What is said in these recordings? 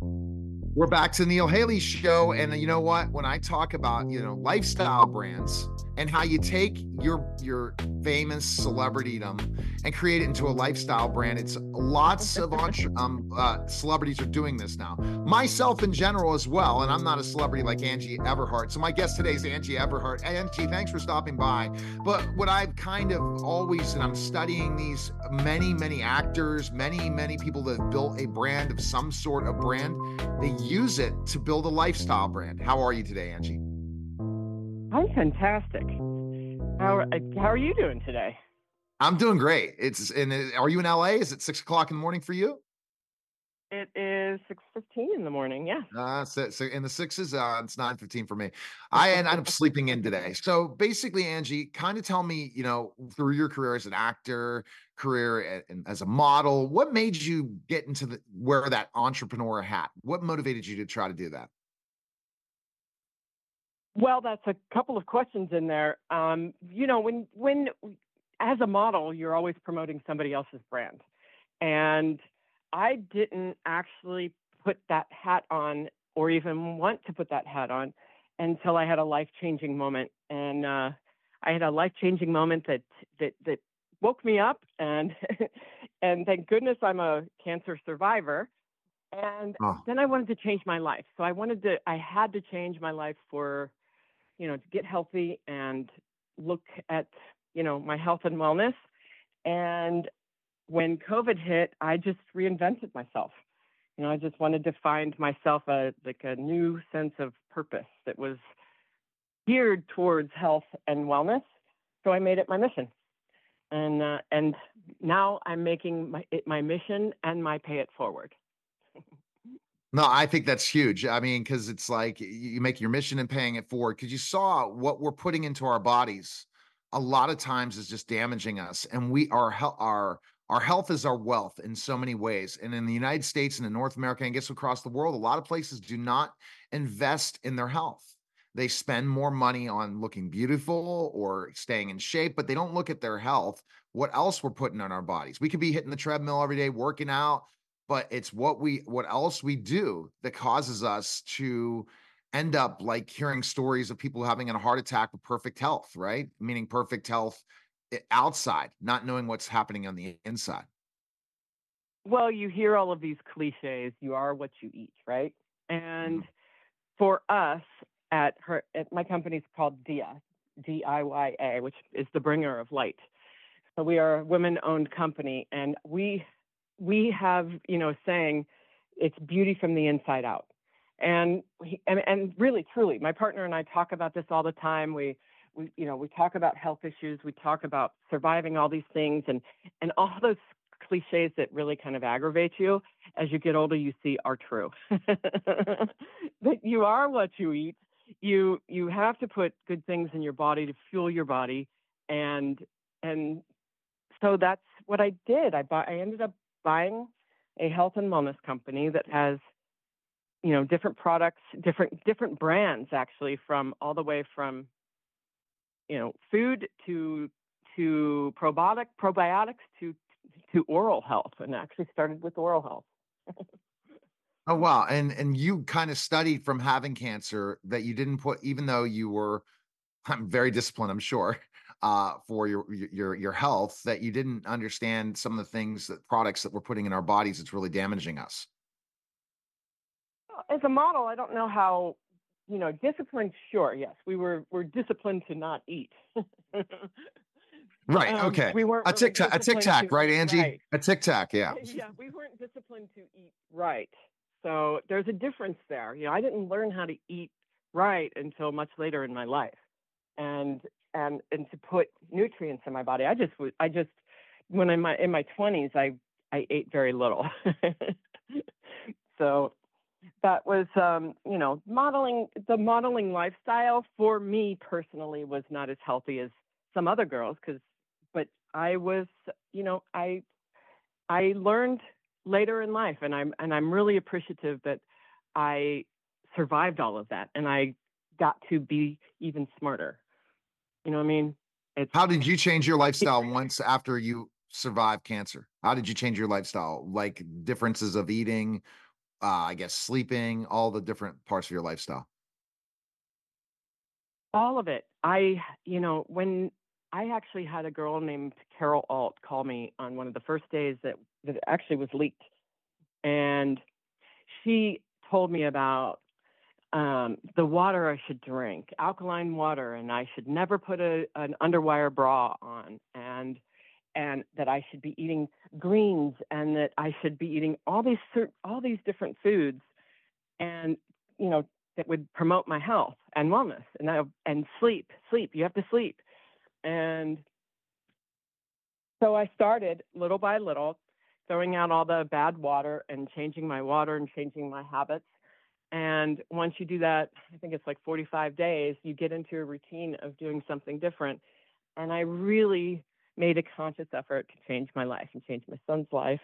Thank you. We're back to Neil Haley show. And you know what? When I talk about, you know, lifestyle brands and how you take your your famous celebritydom and create it into a lifestyle brand, it's lots of um, uh, celebrities are doing this now. Myself in general as well. And I'm not a celebrity like Angie Everhart. So my guest today is Angie Everhart. Angie, thanks for stopping by. But what I've kind of always, and I'm studying these many, many actors, many, many people that have built a brand of some sort of brand, they use it to build a lifestyle brand. How are you today, Angie? I'm fantastic. How uh, how are you doing today? I'm doing great. It's and are you in LA? Is it six o'clock in the morning for you? It is six fifteen in the morning. Yeah. Uh, so, so in the sixes, uh, it's nine fifteen for me. I ended up sleeping in today. So basically, Angie, kind of tell me, you know, through your career as an actor, career and as a model, what made you get into the wear that entrepreneur hat? What motivated you to try to do that? Well, that's a couple of questions in there. Um, you know, when when as a model, you're always promoting somebody else's brand, and I didn't actually put that hat on or even want to put that hat on until I had a life changing moment. And uh, I had a life changing moment that, that, that woke me up and, and thank goodness I'm a cancer survivor. And oh. then I wanted to change my life. So I wanted to, I had to change my life for, you know, to get healthy and look at, you know, my health and wellness. And when COVID hit, I just reinvented myself. You know, I just wanted to find myself a like a new sense of purpose that was geared towards health and wellness. So I made it my mission, and uh, and now I'm making my, it my mission and my pay it forward. No, I think that's huge. I mean, because it's like you make your mission and paying it forward. Because you saw what we're putting into our bodies, a lot of times is just damaging us, and we are our our health is our wealth in so many ways. And in the United States and in North America, and guess across the world, a lot of places do not invest in their health. They spend more money on looking beautiful or staying in shape, but they don't look at their health. What else we're putting on our bodies? We could be hitting the treadmill every day, working out, but it's what we what else we do that causes us to end up like hearing stories of people having a heart attack with perfect health, right? Meaning perfect health outside, not knowing what's happening on the inside. Well, you hear all of these cliches, you are what you eat, right? And mm-hmm. for us at her at my company's called Diya, D I Y A, which is the bringer of light. So we are a women-owned company and we we have, you know, saying it's beauty from the inside out. And, and and really truly, my partner and I talk about this all the time. We we you know we talk about health issues we talk about surviving all these things and and all those cliches that really kind of aggravate you as you get older you see are true. That you are what you eat. You you have to put good things in your body to fuel your body and and so that's what i did. I bought i ended up buying a health and wellness company that has you know different products different different brands actually from all the way from you know, food to to probiotic probiotics to to oral health, and actually started with oral health. oh wow! And and you kind of studied from having cancer that you didn't put, even though you were, I'm very disciplined, I'm sure, uh, for your your your health, that you didn't understand some of the things that products that we're putting in our bodies that's really damaging us. As a model, I don't know how you know, discipline, sure, yes, we were were disciplined to not eat. right. Um, okay. We weren't a tic tac, a tic tac, right, Angie? Right. A tic tac, yeah. Yeah, we weren't disciplined to eat right. So there's a difference there. You know, I didn't learn how to eat right until much later in my life, and and and to put nutrients in my body. I just I just when I'm in my 20s, I I ate very little. so that was um, you know modeling the modeling lifestyle for me personally was not as healthy as some other girls because but i was you know i i learned later in life and i'm and i'm really appreciative that i survived all of that and i got to be even smarter. You know what i mean? It's, how did you change your lifestyle once after you survived cancer? How did you change your lifestyle? Like differences of eating uh, I guess sleeping, all the different parts of your lifestyle? All of it. I, you know, when I actually had a girl named Carol Alt call me on one of the first days that that actually was leaked, and she told me about um, the water I should drink, alkaline water, and I should never put a, an underwire bra on, and and that I should be eating greens, and that I should be eating all these all these different foods, and you know that would promote my health and wellness, and I, and sleep, sleep. You have to sleep, and so I started little by little, throwing out all the bad water and changing my water and changing my habits and once you do that, I think it's like 45 days, you get into a routine of doing something different. And I really made a conscious effort to change my life and change my son's life.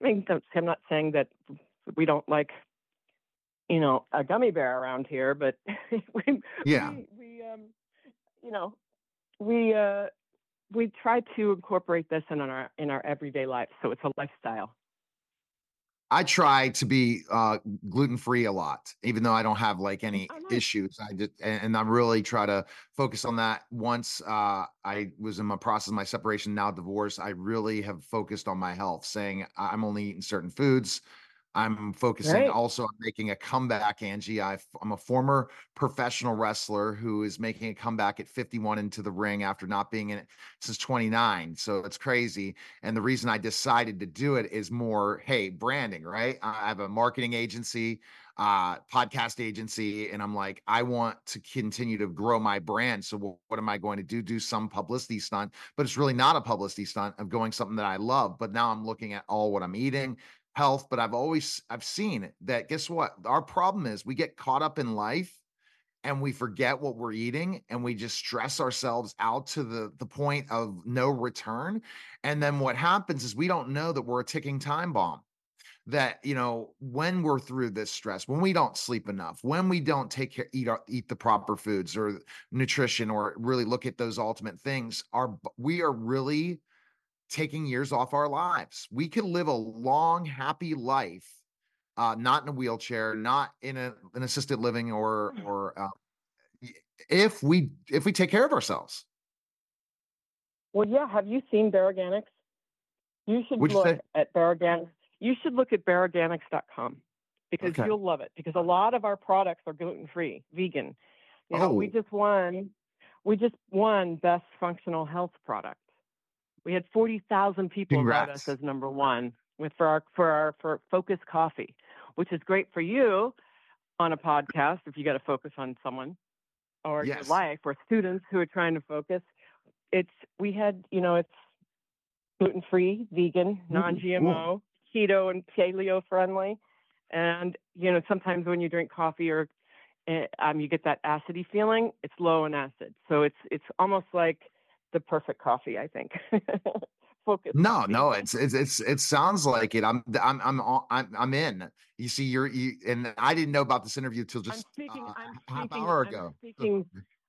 I mean, I'm not saying that we don't like, you know, a gummy bear around here, but we, yeah, we, we um, you know, we uh, we try to incorporate this in our in our everyday life, so it's a lifestyle. I try to be uh, gluten free a lot, even though I don't have like any oh, nice. issues. I just and, and I really try to focus on that. Once uh, I was in my process of my separation, now divorce, I really have focused on my health, saying I'm only eating certain foods. I'm focusing right. also on making a comeback, Angie. i am a former professional wrestler who is making a comeback at 51 into the ring after not being in it since 29. So it's crazy. And the reason I decided to do it is more, hey, branding, right? I have a marketing agency, uh, podcast agency, and I'm like, I want to continue to grow my brand. So what am I going to do? Do some publicity stunt, but it's really not a publicity stunt of going something that I love. But now I'm looking at all what I'm eating health, but I've always I've seen that guess what? Our problem is we get caught up in life and we forget what we're eating and we just stress ourselves out to the the point of no return. And then what happens is we don't know that we're a ticking time bomb. That you know when we're through this stress, when we don't sleep enough, when we don't take care, eat our, eat the proper foods or nutrition, or really look at those ultimate things, are we are really taking years off our lives. We could live a long, happy life, uh, not in a wheelchair, not in a, an assisted living, or mm. or uh, if we if we take care of ourselves. Well, yeah. Have you seen Bareorganics? You should What'd look you at Bareorganics. You should look at bareorganics.com because okay. you'll love it. Because a lot of our products are gluten free, vegan. You know, oh. we just won. We just won best functional health product we had 40,000 people Congrats. vote us as number one with for our for our for Focus Coffee, which is great for you on a podcast if you got to focus on someone or yes. your life or students who are trying to focus. It's we had you know it's gluten free, vegan, non GMO, keto, and paleo friendly. And you know sometimes when you drink coffee or uh, um, you get that acidy feeling, it's low in acid. So it's it's almost like the perfect coffee, I think. Focus. No, no, it's it's it's it sounds like it. I'm I'm I'm I'm I'm in. You see, you're you, and I didn't know about this interview till just I'm speaking, uh, I'm half speaking, hour ago. I'm speaking,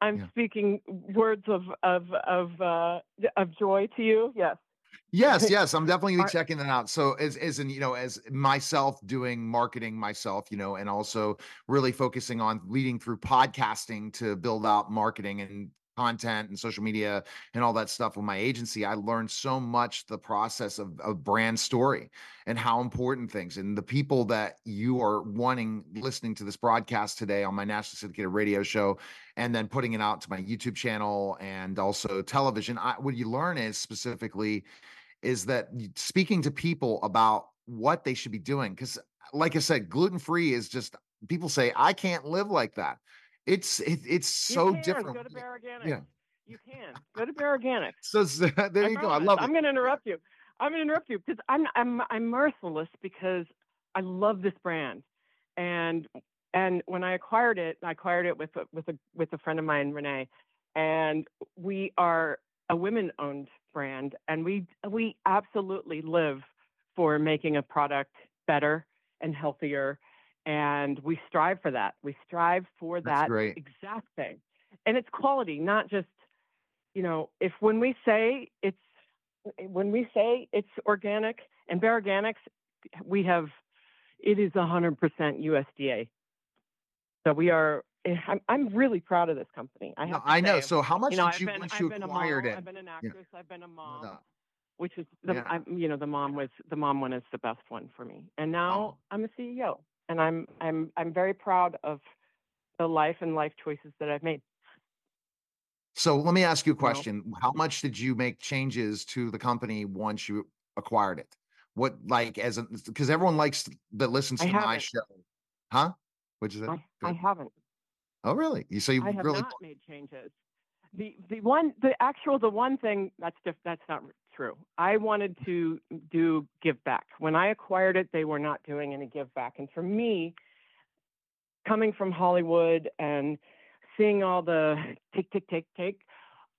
I'm yeah. speaking words of of of uh, of joy to you. Yes. Yes, yes, I'm definitely Are, checking that out. So as as in, you know, as myself doing marketing myself, you know, and also really focusing on leading through podcasting to build out marketing and content and social media and all that stuff with my agency, I learned so much the process of, of brand story and how important things and the people that you are wanting listening to this broadcast today on my nationally syndicated radio show and then putting it out to my YouTube channel and also television. I, what you learn is specifically is that speaking to people about what they should be doing because like I said, gluten free is just people say I can't live like that. It's it, it's so different. Go to Bareorganics. Yeah. You can go to Bareorganics. So, so there I you go. I love it. I'm going to interrupt you. I'm going to interrupt you because I'm I'm I'm merciless because I love this brand, and and when I acquired it, I acquired it with a, with a with a friend of mine, Renee, and we are a women-owned brand, and we we absolutely live for making a product better and healthier and we strive for that. We strive for that exact thing. And it's quality, not just, you know, if when we say it's when we say it's organic and Bareorganics, we have it is 100% USDA. So we are. eh, I'm, I'm really proud of this company. I No, I know. So how much you know, did you been, once I've you acquired it? I've been an actress, I've been a mom, No. which is the, Yeah. I'm, you know, the mom was the mom one is the best one for me. And now Oh. I'm a CEO, and I'm I'm I'm very proud of the life and life choices that I've made. So let me ask you a question. How much did you make changes to the company once you acquired it? What like as because everyone likes that listens to my show, huh? Which is? I, I haven't. oh, really? You so you I have really? not made changes. The the one the actual the one thing that's diff, that's not true. I wanted to do give back. When I acquired it, they were not doing any give back, and for me, coming from Hollywood and seeing all the take take take take,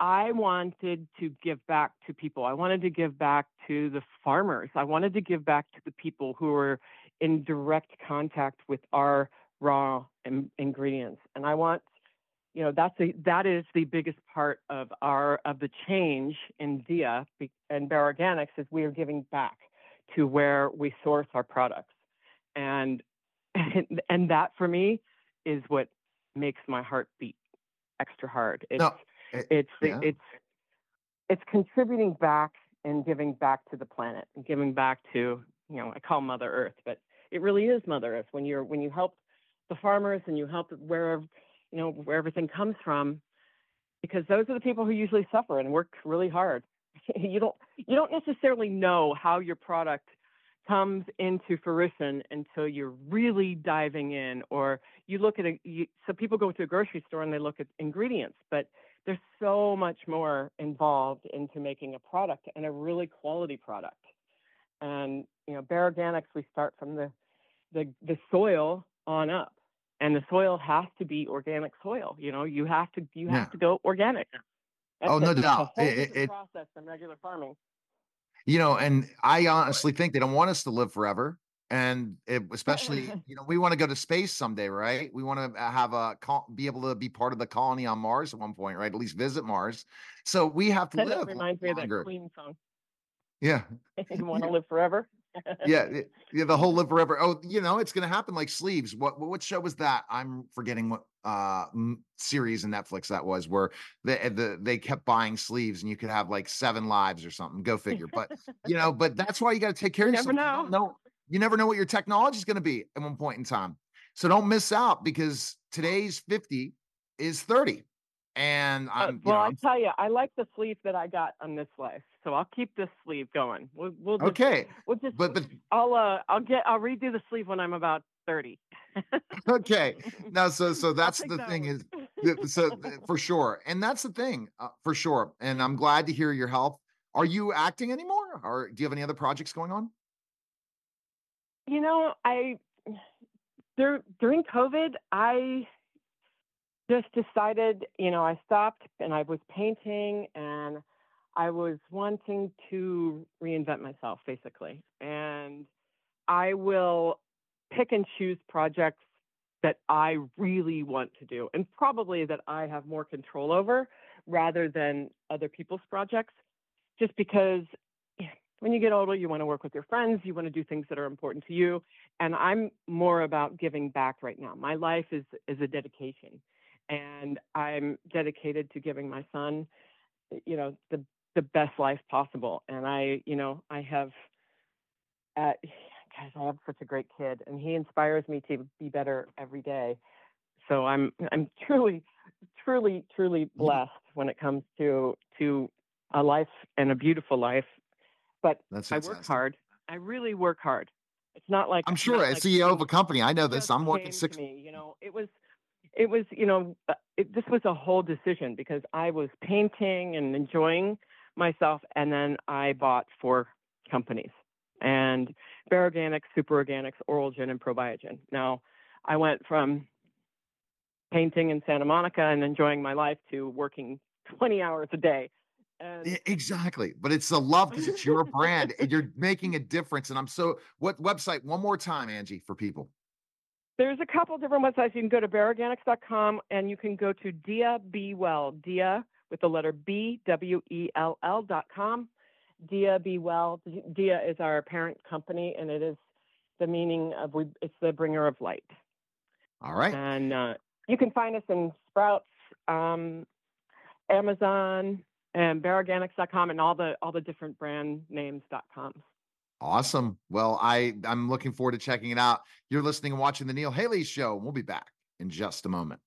I wanted to give back to people. I wanted to give back to the farmers. I wanted to give back to the people who were in direct contact with our raw in- ingredients. And I want, you know, that's a, that is the biggest part of our of the change in Diya and Bare Organics is we are giving back to where we source our products, and and, that for me is what makes my heart beat extra hard. It's No, eh, it's yeah. it's it's contributing back and giving back to the planet and giving back to you know I call Mother Earth, but it really is Mother Earth when you're when you help the farmers and you help wherever you know where everything comes from, because those are the people who usually suffer and work really hard. you don't you don't necessarily know how your product comes into fruition until you're really diving in or you look at a you, so people go to a grocery store and they look at ingredients but there's so much more involved into making a product and a really quality product and you know bare organics we start from the the, the soil on up and the soil has to be organic soil you know you have to you have Yeah. to go organic Oh, no That's a- it's a doubt. whole It- it- different it- process than regular farming You know, and I honestly think they don't want us to live forever. And it, especially, you know, we want to go to space someday, right? We want to uh, have a col- be able to be part of the colony on Mars at one point, right? At least visit Mars. So we have to that live reminds me of that longer. queen song Yeah, you want to live forever yeah, yeah. The whole live forever. Oh, you know, it's gonna happen like sleeves. What what show was that? I'm forgetting what uh series in Netflix that was where the the they kept buying sleeves and you could have like seven lives or something. Go figure. But you know, but that's why you got to take care You of never yourself. You know. know. You never know what your technology is going to be at one point in time. So don't miss out because today's 50 is 30. And Uh, I'm, you well, know, I tell you, I like the sleeve that I got on this life, so I'll keep this sleeve going. We'll, we'll just, okay. we'll just, But, but I'll, uh, I'll get, I'll redo the sleeve when I'm about thirty. okay. Now, so, so that's the that thing is, so for sure and that's the thing uh, for sure and i'm glad to hear your health are you acting anymore or do you have any other projects going on you know, I dur- during COVID, I just decided, you know, I stopped and I was painting and I was wanting to reinvent myself basically. And I will pick and choose projects that I really want to do and probably that I have more control over rather than other people's projects just because when you get older, you want to work with your friends, you want to do things that are important to you. And I'm more about giving back right now. My life is is a dedication. And I'm dedicated to giving my son, you know, the the best life possible. And I, you know, I have uh, guys, I have such a great kid and he inspires me to be better every day. So I'm I'm truly, truly, truly blessed when it comes to to a life and a beautiful life but I work hard. I really work hard. It's not like i'm sure as like ceo of a company i know this i'm working six me. You know, it was, it was, you know, uh, it, this was a whole decision because I was painting and enjoying myself, and then I bought four companies, and Bare Organics, Super Organics, Oral Gin, and Probiogen. Now, I went from painting in Santa Monica and enjoying my life to working 20 hours a day. And Yeah, exactly but it's the love because it's your brand and you're making a difference and i'm so what website one more time angie for people There's a couple different websites. You can go to bareorganics.com and you can go to Diya Be Well, Diya with the letter B, W E L L.com. Diya Be Well. Diya is our parent company and it is the meaning of we. It's the bringer of light. All right. And uh, you can find us in Sprouts, um, Amazon, and bareorganics.com and all the all the different brand names dot names.com. Awesome. Well, I I'm looking forward to checking it out. You're listening and watching the Neil Haley Show. We'll be back in just a moment.